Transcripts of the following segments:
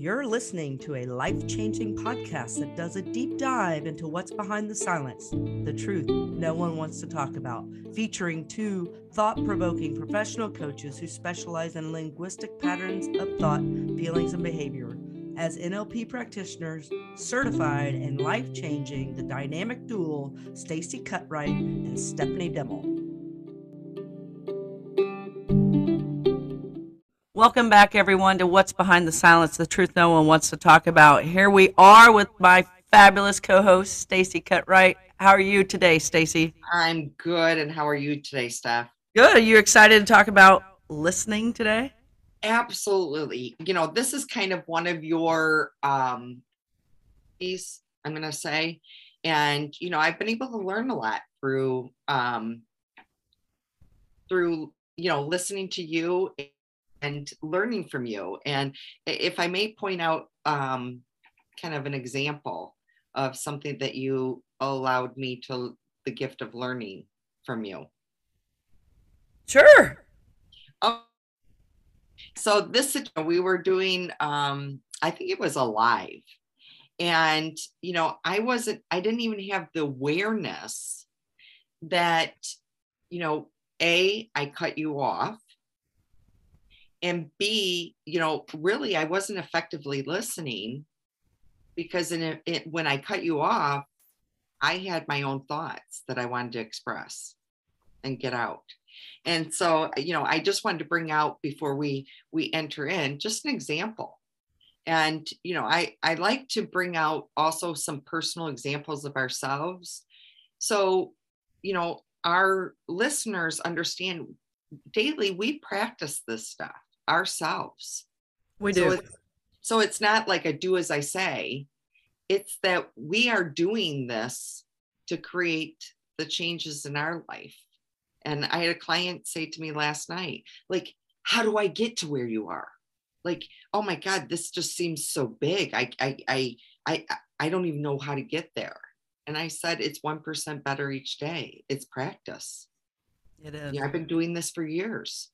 You're listening to a life changing podcast that does a deep dive into what's behind the silence, the truth no one wants to talk about, featuring two thought provoking professional coaches who specialize in linguistic patterns of thought, feelings, and behavior. As NLP practitioners, certified and life changing, the dynamic duo, Stacy Cutright and Stephanie Dimmel. Welcome back, everyone, to What's Behind the Silence, the truth no one wants to talk about. Here we are with my fabulous co-host, Stacy Cutright. How are you today, Stacy? I'm good, and how are you today, Steph? Good. Are you excited to talk about listening today? Absolutely. You know, this is kind of one of your um piece, I'm gonna say. And you know, I've been able to learn a lot through um through you know listening to you and learning from you. And if I may point out um, kind of an example of something that you allowed me to the gift of learning from you. Sure. Oh, so this we were doing um I think it was a live. And you know, I wasn't I didn't even have the awareness that you know, A, I cut you off and b you know really i wasn't effectively listening because in it, when i cut you off i had my own thoughts that i wanted to express and get out. And so you know i just wanted to bring out before we we enter in just an example. And you know i i like to bring out also some personal examples of ourselves. So you know our listeners understand daily we practice this stuff ourselves. We do. So it's, so it's not like a do as I say, it's that we are doing this to create the changes in our life. And I had a client say to me last night, like, how do I get to where you are? Like, oh my God, this just seems so big. I I I I I don't even know how to get there. And I said, it's 1% better each day. It's practice. It is. Yeah, I've been doing this for years.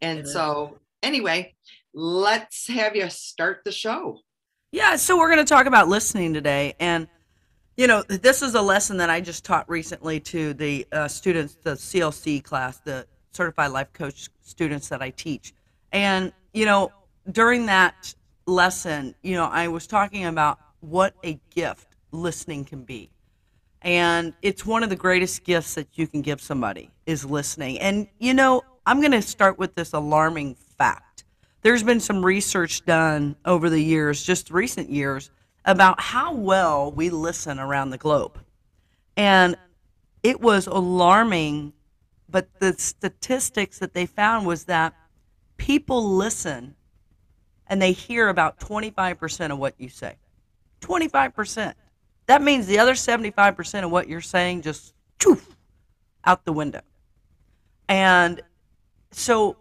And so, anyway, let's have you start the show. Yeah, so we're going to talk about listening today. And, you know, this is a lesson that I just taught recently to the uh, students, the CLC class, the Certified Life Coach students that I teach. And, you know, during that lesson, you know, I was talking about what a gift listening can be. And it's one of the greatest gifts that you can give somebody is listening. And, you know, I'm going to start with this alarming fact. There's been some research done over the years, just recent years, about how well we listen around the globe. And it was alarming, but the statistics that they found was that people listen and they hear about 25% of what you say. 25%. That means the other 75% of what you're saying just choof, out the window. And so,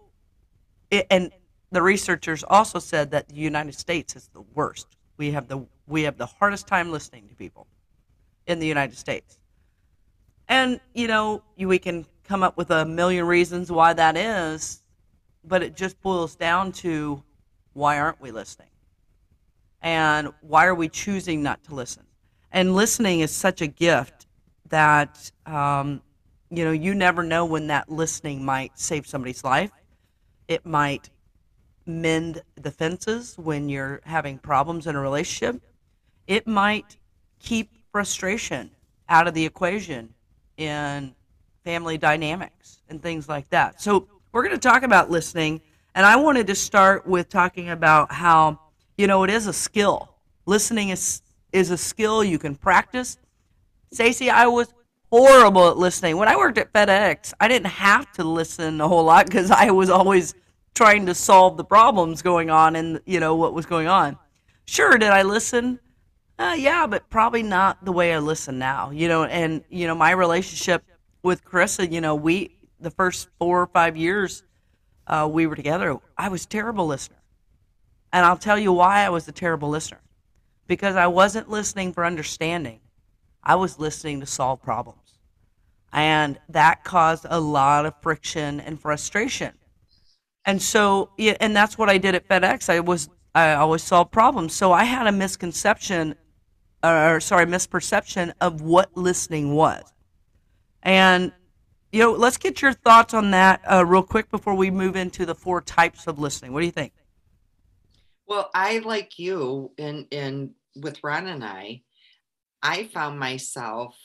it, and the researchers also said that the United States is the worst. We have the we have the hardest time listening to people in the United States. And you know, we can come up with a million reasons why that is, but it just boils down to why aren't we listening? And why are we choosing not to listen? And listening is such a gift that um, you know, you never know when that listening might save somebody's life. It might mend the fences when you're having problems in a relationship. It might keep frustration out of the equation in family dynamics and things like that. So, we're going to talk about listening. And I wanted to start with talking about how, you know, it is a skill. Listening is, is a skill you can practice. Stacey, I was horrible at listening. When I worked at FedEx, I didn't have to listen a whole lot because I was always trying to solve the problems going on and you know what was going on. Sure, did I listen? Uh, yeah, but probably not the way I listen now. You know, and you know my relationship with Carissa. You know, we the first four or five years uh, we were together, I was terrible listener, and I'll tell you why I was a terrible listener because I wasn't listening for understanding. I was listening to solve problems. And that caused a lot of friction and frustration. And so, yeah, and that's what I did at FedEx. I was I always solved problems. So I had a misconception, or sorry, misperception of what listening was. And you know, let's get your thoughts on that uh, real quick before we move into the four types of listening. What do you think? Well, I like you and and with Ron and I, I found myself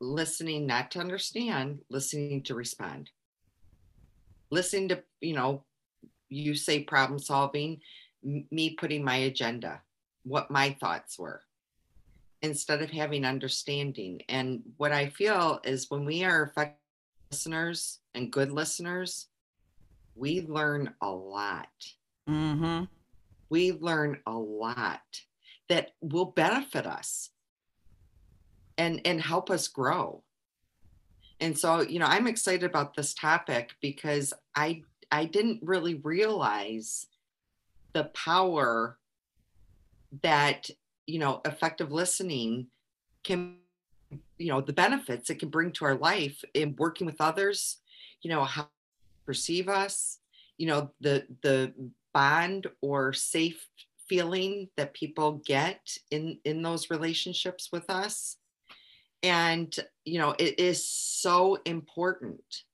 listening not to understand, listening to respond. Listening to, you know, you say problem solving, me putting my agenda, what my thoughts were, instead of having understanding. And what I feel is when we are effective listeners and good listeners, we learn a lot. Mm-hmm. We learn a lot that will benefit us and and help us grow. And so, you know, I'm excited about this topic because I I didn't really realize the power that, you know, effective listening can you know the benefits it can bring to our life in working with others you know how perceive us you know the the bond or safe feeling that people get in in those relationships with us and you know it is so important.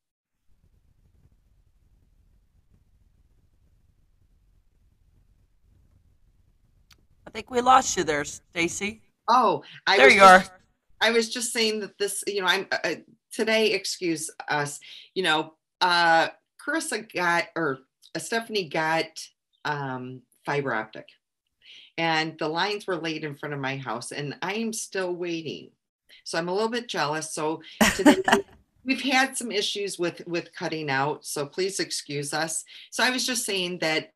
I think we lost you there stacy. Oh I there you just, are. I was just saying that this, you know, I'm uh, uh, today, excuse us, you know, uh, Carissa got, or uh, Stephanie got um, fiber optic. And the lines were laid in front of my house and I am still waiting. So I'm a little bit jealous. So today we've had some issues with, with cutting out. So please excuse us. So I was just saying that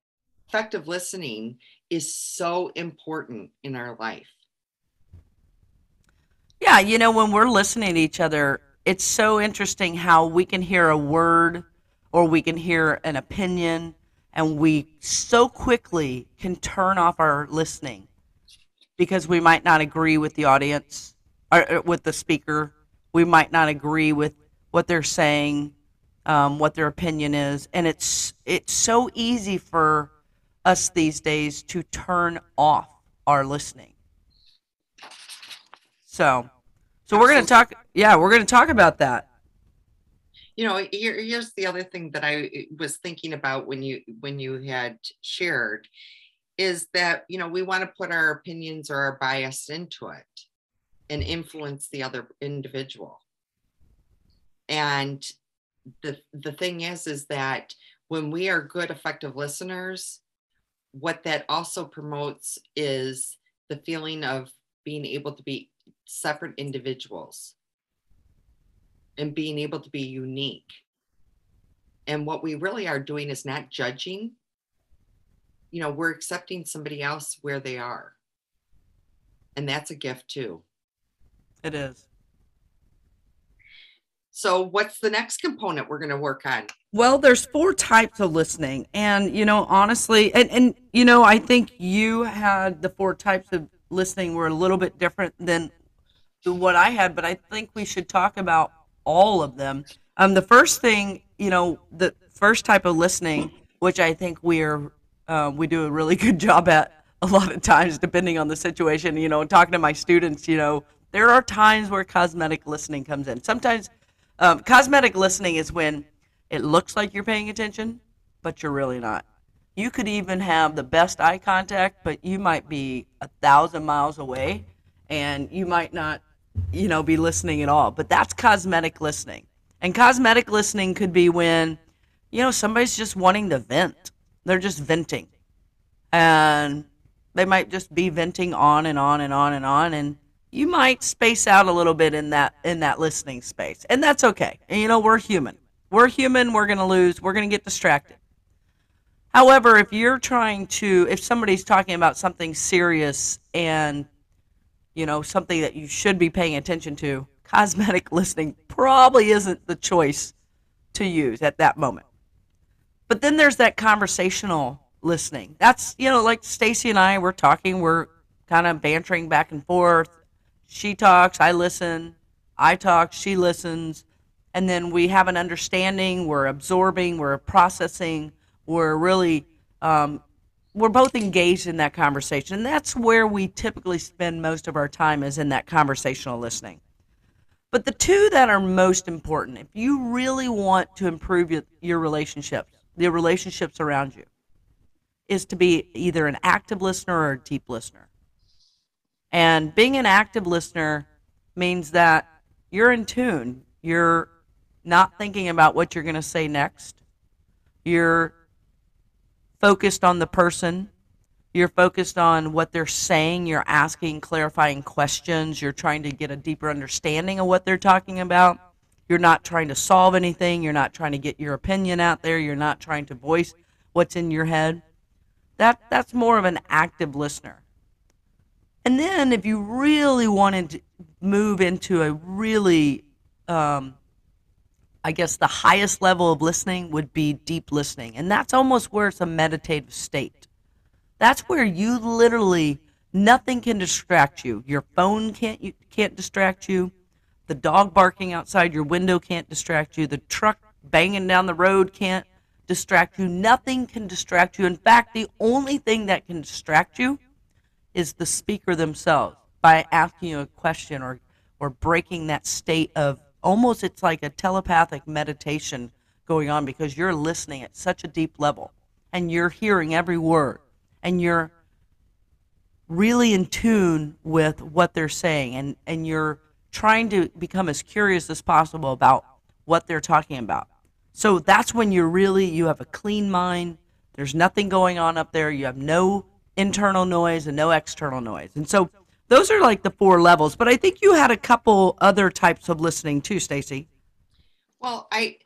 effective listening is so important in our life yeah, you know, when we're listening to each other, it's so interesting how we can hear a word or we can hear an opinion and we so quickly can turn off our listening because we might not agree with the audience or with the speaker. We might not agree with what they're saying, um, what their opinion is, and it's it's so easy for us these days to turn off our listening. So, so we're going to talk. Yeah, we're going to talk about that. You know, here, here's the other thing that I was thinking about when you when you had shared is that you know we want to put our opinions or our bias into it and influence the other individual. And the the thing is is that when we are good effective listeners what that also promotes is the feeling of being able to be separate individuals and being able to be unique. And what we really are doing is not judging. You know, we're accepting somebody else where they are. And that's a gift too. It is. So, what's the next component we're going to work on? Well, there's four types of listening. And, you know, honestly, and, and, you know, I think you had the four types of listening were a little bit different than what I had, but I think we should talk about all of them. Um, the first thing, you know, the first type of listening, which I think we're uh, we do a really good job at a lot of times, depending on the situation. You know, talking to my students, you know, there are times where cosmetic listening comes in. Sometimes um, cosmetic listening is when it looks like you're paying attention, but you're really not. You could even have the best eye contact, but you might be a thousand miles away, and you might not you know, be listening at all. But that's cosmetic listening. And cosmetic listening could be when, you know, somebody's just wanting to vent. They're just venting. And they might just be venting on and on and on and on and you might space out a little bit in that in that listening space. And that's okay. And you know, we're human. We're human, we're going to lose, we're going to get distracted. However, if you're trying to if somebody's talking about something serious and you know, something that you should be paying attention to, cosmetic listening probably isn't the choice to use at that moment. But then there's that conversational listening. That's, you know, like Stacy and I, we're talking, we're kind of bantering back and forth. She talks, I listen, I talk, she listens, and then we have an understanding, we're absorbing, we're processing, we're really um, we're both engaged in that conversation. And that's where we typically spend most of our time is in that conversational listening. But the two that are most important, if you really want to improve your, your relationships, the relationships around you, is to be either an active listener or a deep listener. And being an active listener means that you're in tune. You're not thinking about what you're going to say next. You're focused on the person. You're focused on what they're saying. You're asking clarifying questions. You're trying to get a deeper understanding of what they're talking about. You're not trying to solve anything. You're not trying to get your opinion out there. You're not trying to voice what's in your head. That that's more of an active listener. And then if you really wanted to move into a really um, I guess the highest level of listening would be deep listening. And that's almost where it's a meditative state. That's where you literally nothing can distract you. Your phone can't you can't distract you. The dog barking outside your window can't distract you. The truck banging down the road can't distract you. Nothing can distract you. In fact, the only thing that can distract you is the speaker themselves by asking you a question or or breaking that state of almost it's like a telepathic meditation going on because you're listening at such a deep level and you're hearing every word and you're really in tune with what they're saying and, and you're trying to become as curious as possible about what they're talking about. So that's when you're really you have a clean mind. There's nothing going on up there. You have no internal noise and no external noise and so those are like the four levels, but I think you had a couple other types of listening too, Stacy. Well, I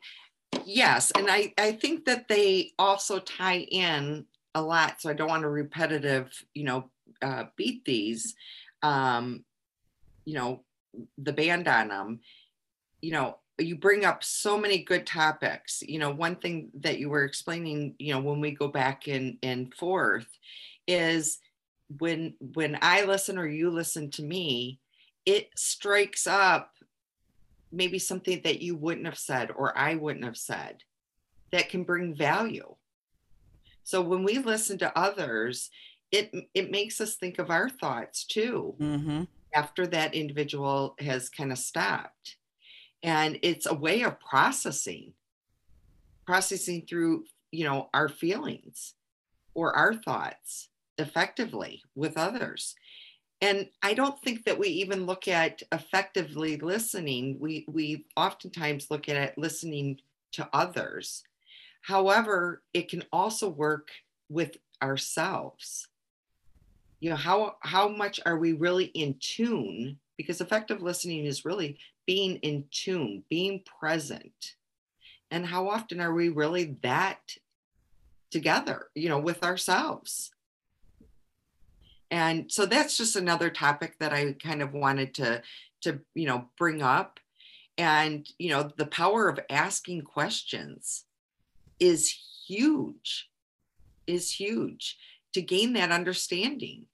yes, and I I think that they also tie in a lot. So I don't want to repetitive, you know, uh, beat these, um, you know, the band on them. You know, you bring up so many good topics. You know, one thing that you were explaining, you know, when we go back in and fourth, is when when I listen or you listen to me, it strikes up maybe something that you wouldn't have said or I wouldn't have said that can bring value. So when we listen to others, it it makes us think of our thoughts too. Mm-hmm. After that individual has kind of stopped, and it's a way of processing, processing through you know our feelings or our thoughts effectively with others. And i don't think that we even look at effectively listening. We we oftentimes look at listening to others. However it can also work with ourselves. You know how how much are we really in tune? Because effective listening is really being in tune being present. And how often are we really that together you know with ourselves and so that's just another topic that i kind of wanted to to you know bring up. And you know the power of asking questions is huge is huge to gain that understanding.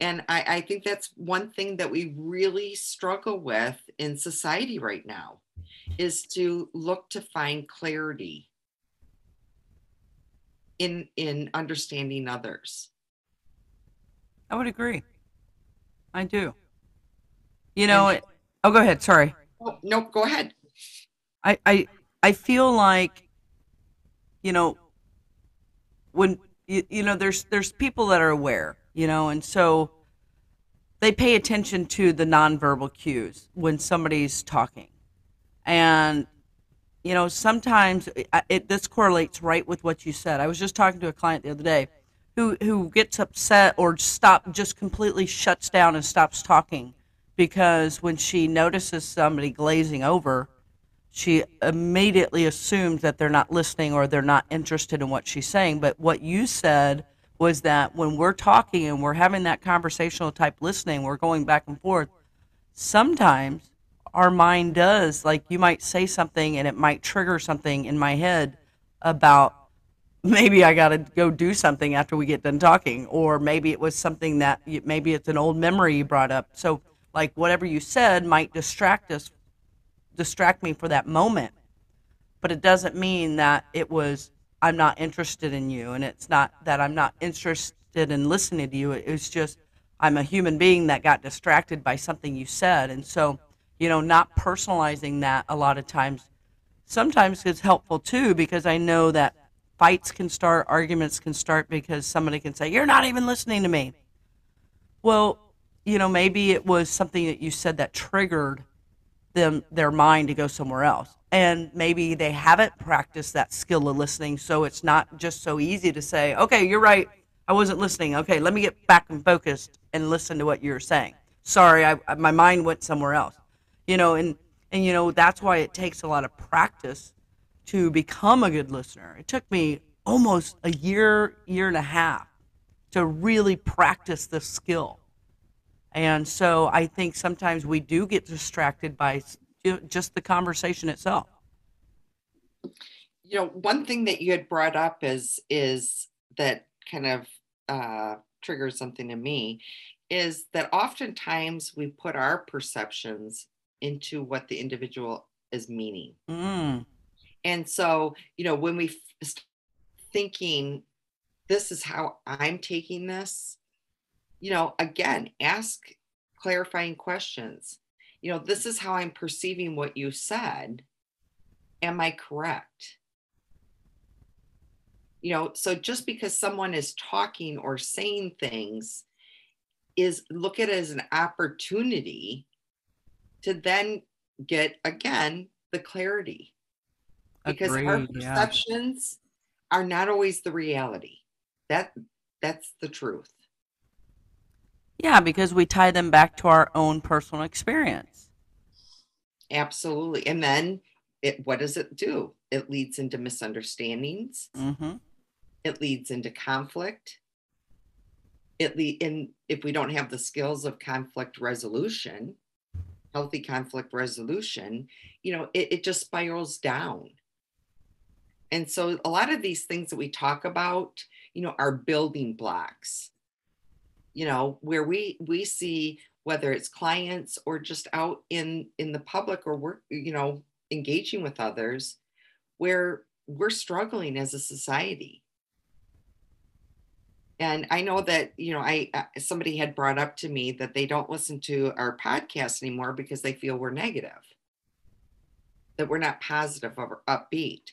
And I, I think that's one thing that we really struggle with in society right now is to look to find clarity in in understanding others I would agree. I do. You know, it, oh, go ahead. Sorry. Oh, nope, go ahead. I, I, I feel like, you know, when you, you know, there's there's people that are aware, you know, and so they pay attention to the nonverbal cues when somebody's talking, and you know, sometimes it, it this correlates right with what you said. I was just talking to a client the other day who who gets upset or stop just completely shuts down and stops talking. Because when she notices somebody glazing over she immediately assumes that they're not listening or they're not interested in what she's saying. But what you said was that when we're talking and we're having that conversational type listening we're going back and forth sometimes our mind does like you might say something and it might trigger something in my head about maybe I got to go do something after we get done talking, or maybe it was something that maybe it's an old memory you brought up. So, like whatever you said might distract us, distract me for that moment, but it doesn't mean that it was I'm not interested in you. And it's not that I'm not interested in listening to you. It's just I'm a human being that got distracted by something you said. And so, you know, not personalizing that a lot of times sometimes is helpful too because I know that fights can start, arguments can start because somebody can say, You're not even listening to me. Well, you know, maybe it was something that you said that triggered them their mind to go somewhere else. And maybe they haven't practiced that skill of listening, so it's not just so easy to say, "Okay, you're right. I wasn't listening. Okay, let me get back and focused and listen to what you're saying." Sorry, I, my mind went somewhere else. You know, and and you know that's why it takes a lot of practice to become a good listener. It took me almost a year, year and a half to really practice this skill. And so I think sometimes we do get distracted by just the conversation itself. You know, one thing that you had brought up is is that kind of uh, triggers something to me is that oftentimes we put our perceptions into what the individual is meaning. Mm. And so, you know, when we start thinking, this is how I'm taking this, you know, again, ask clarifying questions. You know, this is how I'm perceiving what you said. Am I correct? You know, so just because someone is talking or saying things is look at it as an opportunity to then get again the clarity because Agreed, our perceptions yeah. are not always the reality. That that's the truth. Yeah, because we tie them back to our own personal experience. Absolutely. And then it what does it do? It leads into misunderstandings. Mm-hmm. It leads into conflict. It lead in if we don't have the skills of conflict resolution, healthy conflict resolution, you know, it, it just spirals down. And so a lot of these things that we talk about, you know, are building blocks. You know, where we we see whether it's clients or just out in in the public or work, you know, engaging with others where we're struggling as a society. And I know that, you know, I somebody had brought up to me that they don't listen to our podcast anymore because they feel we're negative. That we're not positive or upbeat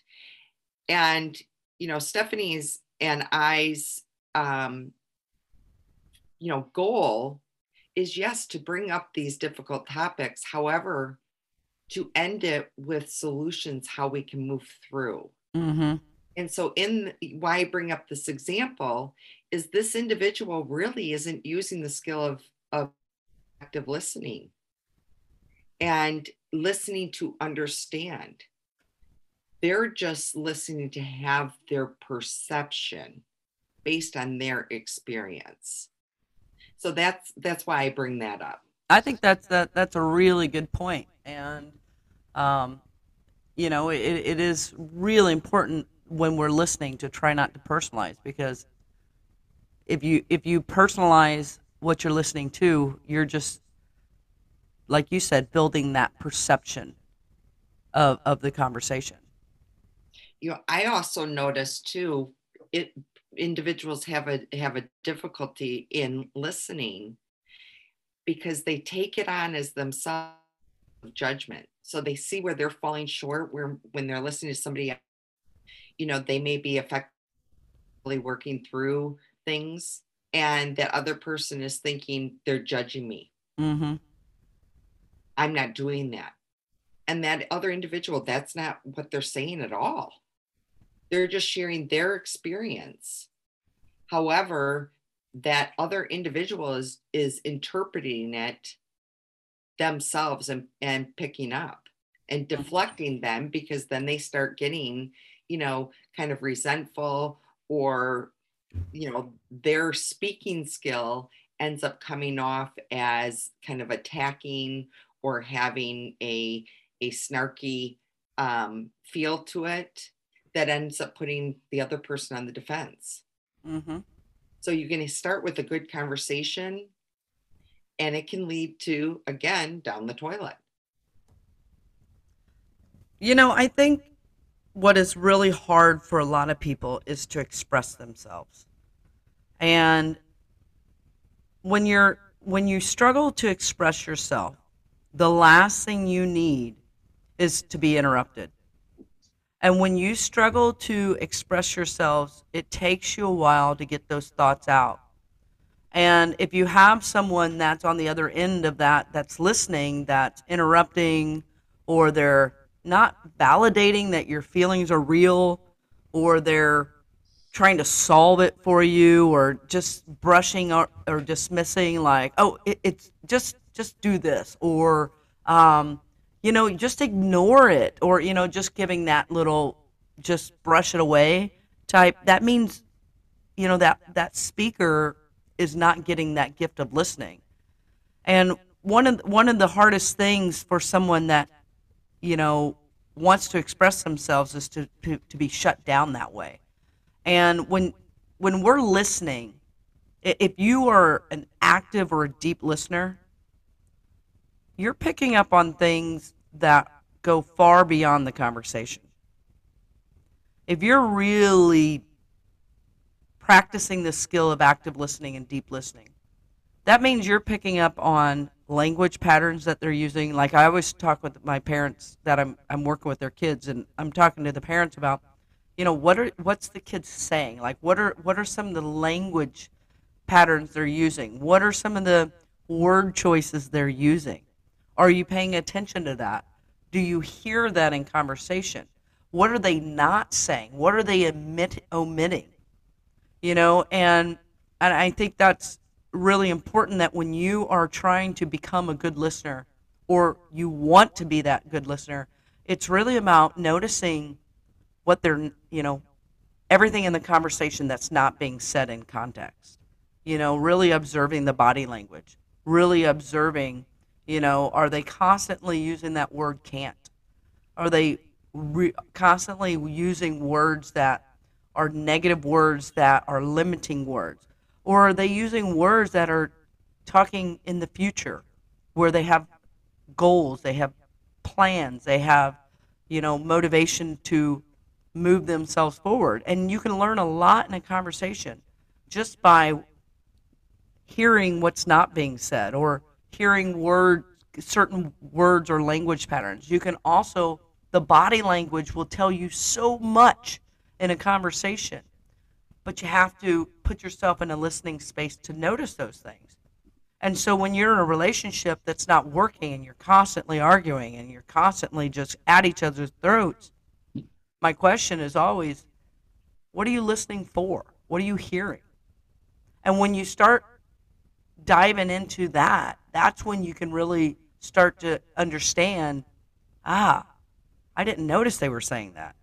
and you know stephanie's and i's um you know goal is yes to bring up these difficult topics. However to end it with solutions how we can move through. Mm-hmm. and so in why i bring up this example is this individual really isn't using the skill of of active listening and listening to understand they're just listening to have their perception based on their experience. So that's that's why I bring that up. I think that's that that's a really good point, and um, you know it, it is really important when we're listening to try not to personalize because if you if you personalize what you're listening to, you're just like you said, building that perception of of the conversation you know, I also noticed too, it individuals have a have a difficulty in listening because they take it on as themselves of judgment. So they see where they're falling short where when they're listening to somebody you know, they may be effectively working through things and that other person is thinking they're judging me. Mm-hmm. I'm not doing that. And that other individual, that's not what they're saying at all. They're just sharing their experience. However, that other individual is is interpreting it themselves and, and picking up and mm-hmm. deflecting them because then they start getting, you know, kind of resentful or you know, their speaking skill ends up coming off as kind of attacking or having a a snarky um, feel to it that ends up putting the other person on the defense. Mm-hmm. So you're going to start with a good conversation and it can lead to, again, down the toilet. You know, I think what is really hard for a lot of people is to express themselves. And when you're when you struggle to express yourself, the last thing you need is to be interrupted. And when you struggle to express yourselves, it takes you a while to get those thoughts out. And if you have someone that's on the other end of that, that's listening, that's interrupting, or they're not validating that your feelings are real, or they're trying to solve it for you, or just brushing or, or dismissing, like, oh, it, it's just just do this, or um, you know, just ignore it, or you know, just giving that little, just brush it away type. That means, you know, that that speaker is not getting that gift of listening. And one of one of the hardest things for someone that you know wants to express themselves is to, to, to be shut down that way. And when when we're listening, if you are an active or a deep listener, you're picking up on things that go far beyond the conversation. If you're really practicing the skill of active listening and deep listening. That means you're picking up on language patterns that they're using. Like I always talk with my parents that I'm I'm working with their kids and I'm talking to the parents about, you know, what are what's the kids saying? Like what are what are some of the language patterns they're using? What are some of the word choices they're using? Are you paying attention to that? Do you hear that in conversation? What are they not saying? What are they omit, omitting? you know and and i think that's really important that when you are trying to become a good listener or you want to be that good listener it's really about noticing what they're you know everything in the conversation that's not being said in context you know really observing the body language really observing you know are they constantly using that word can't are they re- constantly using words that are negative words that are limiting words? Or are they using words that are talking in the future where they have goals, they have plans, they have, you know, motivation to move themselves forward? And you can learn a lot in a conversation just by hearing what's not being said or hearing words certain words or language patterns. You can also the body language will tell you so much in a conversation. But you have to put yourself in a listening space to notice those things. And so when you're in a relationship that's not working and you're constantly arguing and you're constantly just at each other's throats, my question is always, what are you listening for? What are you hearing? And when you start diving into that, that's when you can really start to understand, ah, I didn't notice they were saying that.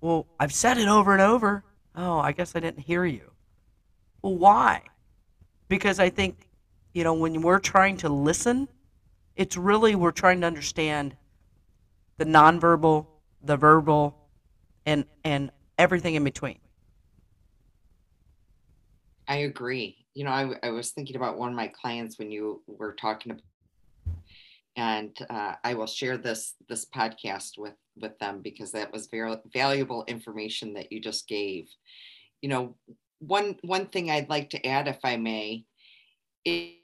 Well, I've said it over and over. Oh, I guess I didn't hear you. Well, why? Because I think, you know, when we're trying to listen, it's really we're trying to understand the nonverbal, the verbal, and and everything in between. I agree. You know, I, I was thinking about one of my clients when you were talking about and uh, I will share this this podcast with with them because that was very valuable information that you just gave. You know, one one thing I'd like to add, if I may, is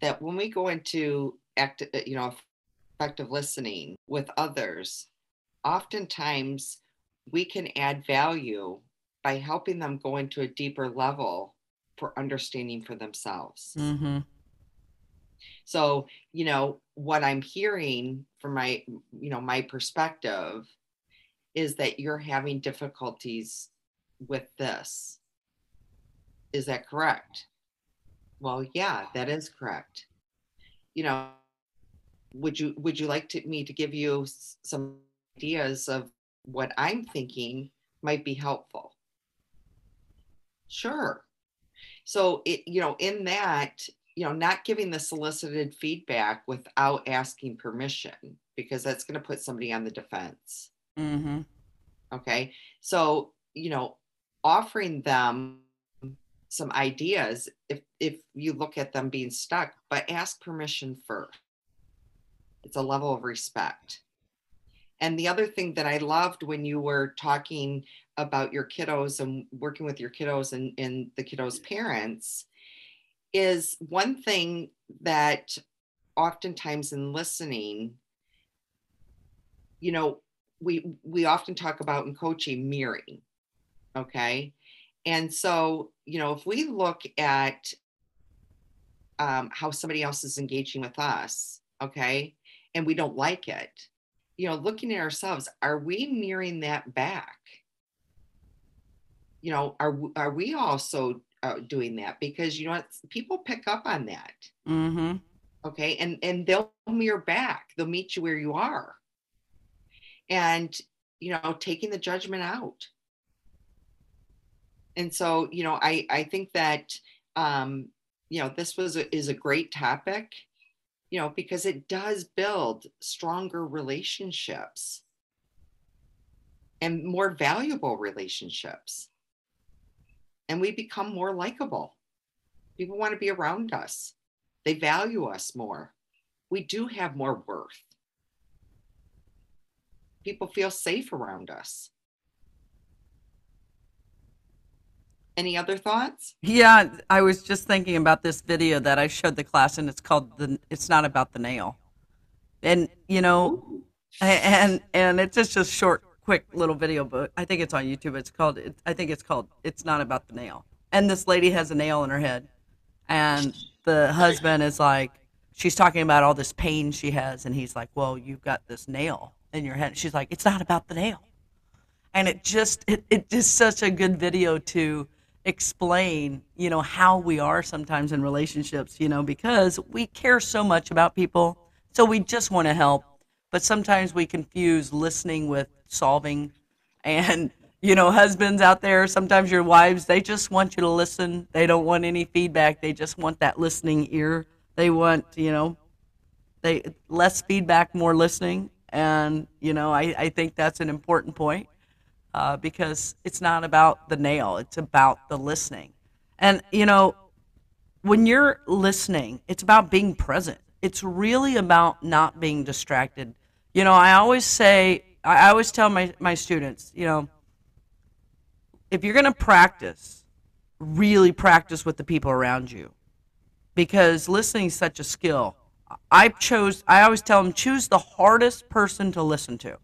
that when we go into act, uh, you know, effective listening with others, oftentimes we can add value by helping them go into a deeper level for understanding for themselves. Mm-hmm. So, you know, what I'm hearing from my, you know, my perspective is that you're having difficulties with this. Is that correct? Well, yeah, that is correct. You know, would you would you like to, me to give you some ideas of what I'm thinking might be helpful? Sure. So it you know in that you know, not giving the solicited feedback without asking permission because that's going to put somebody on the defense. Mm-hmm. Okay. So, you know, offering them some ideas if if you look at them being stuck, but ask permission first. It's a level of respect. And the other thing that I loved when you were talking about your kiddos and working with your kiddos and, and the kiddos' parents is one thing that oftentimes in listening, you know, we we often talk about in coaching mirroring. Okay. And so, you know, if we look at um, how somebody else is engaging with us, okay, and we don't like it, you know, looking at ourselves, are we mirroring that back? You know, are are we also uh, doing that? Because you know, what, people pick up on that. Mm-hmm. Okay, and and they'll mirror back. They'll meet you where you are, and you know, taking the judgment out. And so, you know, I I think that um, you know this was a, is a great topic you know, because it does build stronger relationships and more valuable relationships. And we become more likable. People want to be around us, they value us more. We do have more worth. People feel safe around us. Any other thoughts? Yeah, I was just thinking about this video that I showed the class, and it's called the. It's not about the nail, and you know, and and it's just a short, quick little video, but I think it's on YouTube. It's called. It, I think it's called. It's not about the nail. And this lady has a nail in her head, and the husband is like, she's talking about all this pain she has, and he's like, well, you've got this nail in your head. She's like, it's not about the nail, and it just it, it just such a good video to explain, you know, how we are sometimes in relationships, you know, because we care so much about people. So we just want to help. But sometimes we confuse listening with solving. And, you know, husbands out there, sometimes your wives, they just want you to listen. They don't want any feedback. They just want that listening ear. They want, you know, they less feedback, more listening. And, you know, I, I think that's an important point uh, because it's not about the nail, it's about the listening. And, you know, when you're listening, it's about being present. It's really about not being distracted. You know, I always say, I always tell my, my students, you know, if you're going to practice, really practice with the people around you because listening is such a skill. I chose, I always tell them, choose the hardest person to listen to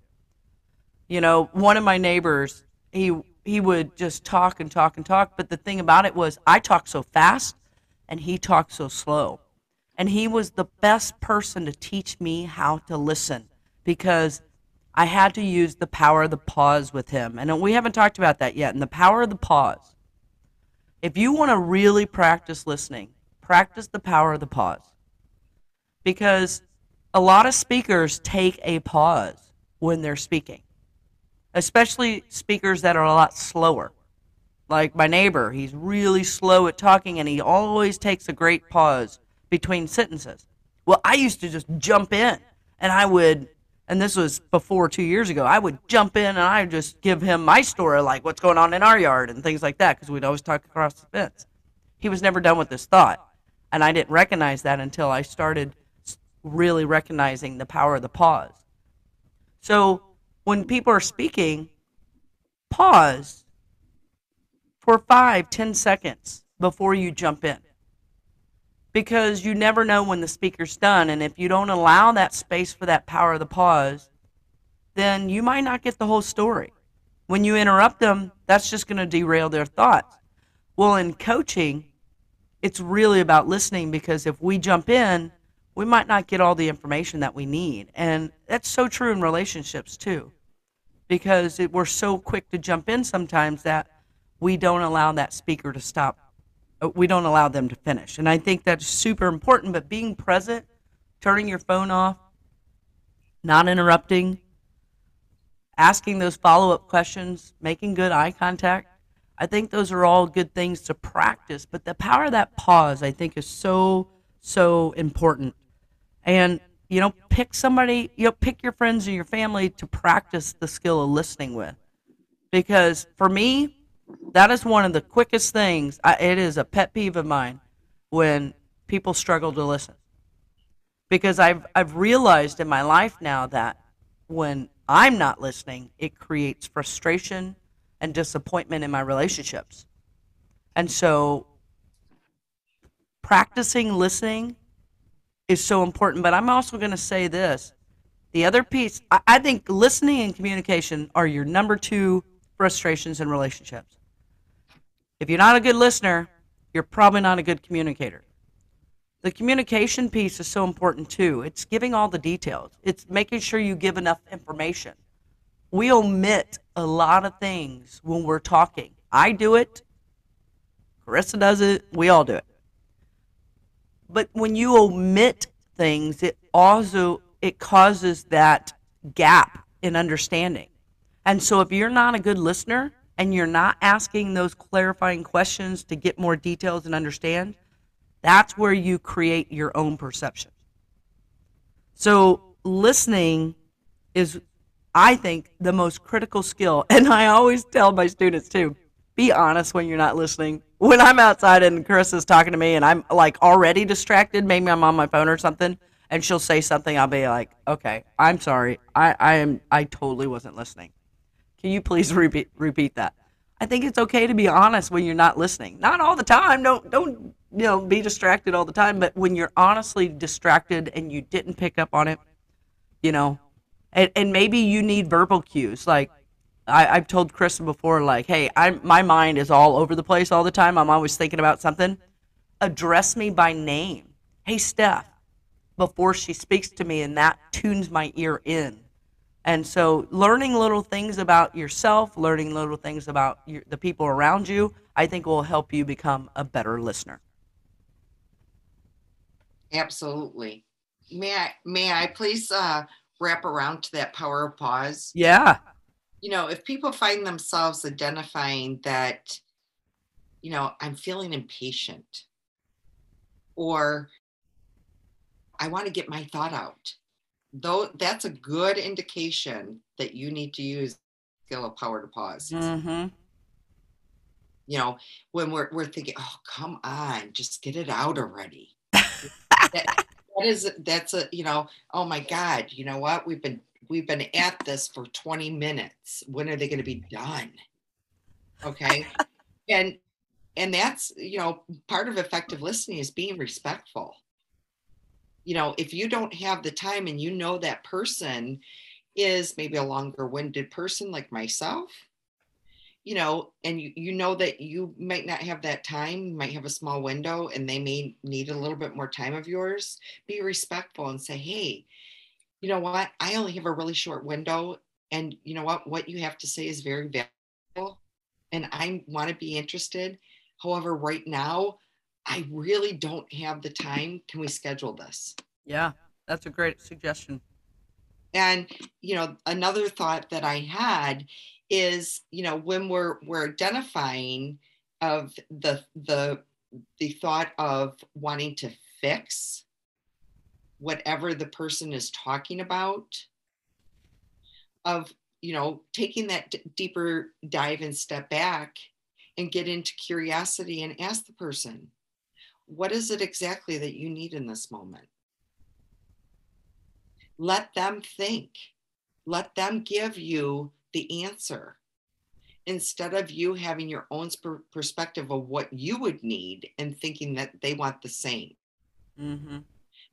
you know, one of my neighbors, he he would just talk and talk and talk, but the thing about it was I talked so fast and he talked so slow. And he was the best person to teach me how to listen because I had to use the power of the pause with him. And we haven't talked about that yet. And the power of the pause. If you want to really practice listening, practice the power of the pause. Because a lot of speakers take a pause when they're speaking especially speakers that are a lot slower. Like my neighbor, he's really slow at talking and he always takes a great pause between sentences. Well, I used to just jump in and I would, and this was before two years ago, I would jump in and I just give him my story, like what's going on in our yard and things like that, because we'd always talk across the fence. He was never done with this thought. And I didn't recognize that until I started really recognizing the power of the pause. So when people are speaking, pause for five, ten seconds before you jump in. Because you never know when the speaker's done. And if you don't allow that space for that power of the pause, then you might not get the whole story. When you interrupt them, that's just going to derail their thoughts. Well, in coaching, it's really about listening because if we jump in, we might not get all the information that we need. And that's so true in relationships too, because it, we're so quick to jump in sometimes that we don't allow that speaker to stop. Uh, we don't allow them to finish. And I think that's super important. But being present, turning your phone off, not interrupting, asking those follow up questions, making good eye contact. I think those are all good things to practice. But the power of that pause, I think, is so, so important and you know pick somebody you know pick your friends and your family to practice the skill of listening with because for me that is one of the quickest things I, it is a pet peeve of mine when people struggle to listen because i've i've realized in my life now that when I'm not listening, it creates frustration and disappointment in my relationships. And so practicing listening is so important. But I'm also going to say this the other piece, I, I think listening and communication are your number two frustrations in relationships. If you're not a good listener, you're probably not a good communicator. The communication piece is so important too. It's giving all the details, it's making sure you give enough information. We omit a lot of things when we're talking. I do it, Carissa does it, we all do it. But when you omit things, it also it causes that gap in understanding. And so if you're not a good listener and you're not asking those clarifying questions to get more details and understand, that's where you create your own perception. So listening is I think the most critical skill and I always tell my students too, be honest when you're not listening. When I'm outside and Chris is talking to me and I'm like already distracted, maybe I'm on my phone or something, and she'll say something, I'll be like, okay, I'm sorry. I, I am I totally wasn't listening. Can you please repeat repeat that? I think it's okay to be honest when you're not listening. Not all the time. Don't don't you know be distracted all the time, but when you're honestly distracted and you didn't pick up on it, you know, and, and maybe you need verbal cues. Like I, I've told Kristen before, like, hey, I'm my mind is all over the place all the time. I'm always thinking about something. Address me by name. Hey, Steph, before she speaks to me, and that tunes my ear in. And so, learning little things about yourself, learning little things about your, the people around you, I think will help you become a better listener. Absolutely. May I may I please uh, wrap around to that power of pause? Yeah. You know, if people find themselves identifying that, you know, I'm feeling impatient, or I want to get my thought out. Though that's a good indication that you need to use skill of power to pause. Mm-hmm. You know, when we're we're thinking, oh come on, just get it out already. that, that is that's a you know, oh my God, you know what? We've been we've been at this for 20 minutes. When are they going to be done? Okay. and and that's you know part of effective listening is being respectful you know, if you don't have the time and you know that person is maybe a longer winded person like myself, you know, and you, you know that you might not have that time, you might have a small window and they may need a little bit more time of yours, be respectful and say, hey, you know what? I only have a really short window. And you know what? What you have to say is very valuable. And I want to be interested. However, right now, I really don't have the time. Can we schedule this? Yeah, that's a great suggestion. And you know, another thought that I had is, you know, when we're we're identifying of the the the thought of wanting to fix whatever the person is talking about of you know taking that d- deeper dive and step back and get into curiosity and ask the person what is it exactly that you need in this moment? Let them think, let them give you the answer instead of you having your own perspective of what you would need and thinking that they want the same. Mm-hmm.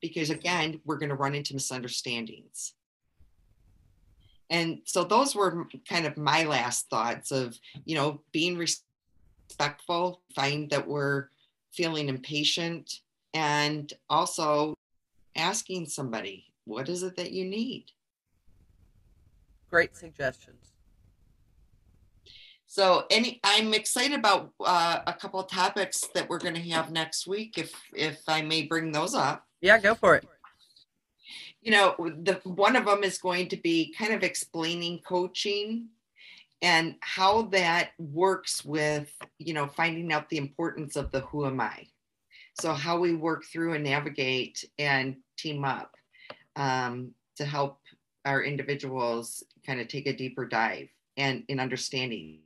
Because again, we're going to run into misunderstandings. And so those were kind of my last thoughts of, you know, being respectful, find that we're feeling impatient, and also asking somebody, what is it that you need? Great suggestions. So, any, I'm excited about uh, a couple of topics that we're going to have next week, if if I may bring those up. Yeah, go for it. You know, the one of them is going to be kind of explaining coaching and how that works with you know finding out the importance of the who am i. So how we work through and navigate and team up um, to help our individuals kind of take a deeper dive and in understanding.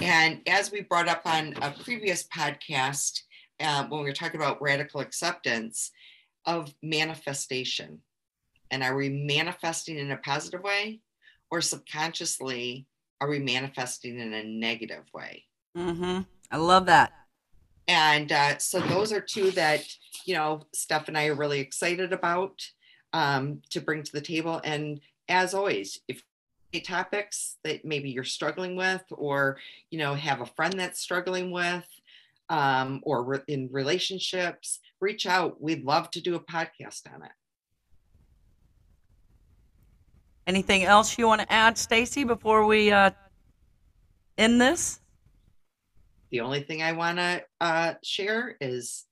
And as we brought up on a previous podcast uh, when we were talking about radical acceptance of manifestation and are we manifesting in a positive way or subconsciously are we manifesting in a negative way? Mm-hmm. I love that. And uh, so those are two that, you know, Steph and I are really excited about um, to bring to the table. And as always, if topics that maybe you're struggling with, or, you know, have a friend that's struggling with, um, or re- in relationships, reach out. We'd love to do a podcast on it. Anything else you want to add, Stacey, before we uh, end this? The only thing I want to uh, share is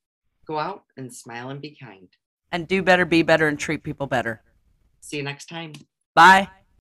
go out and smile and be kind. And do better, be better, and treat people better. See you next time. Bye.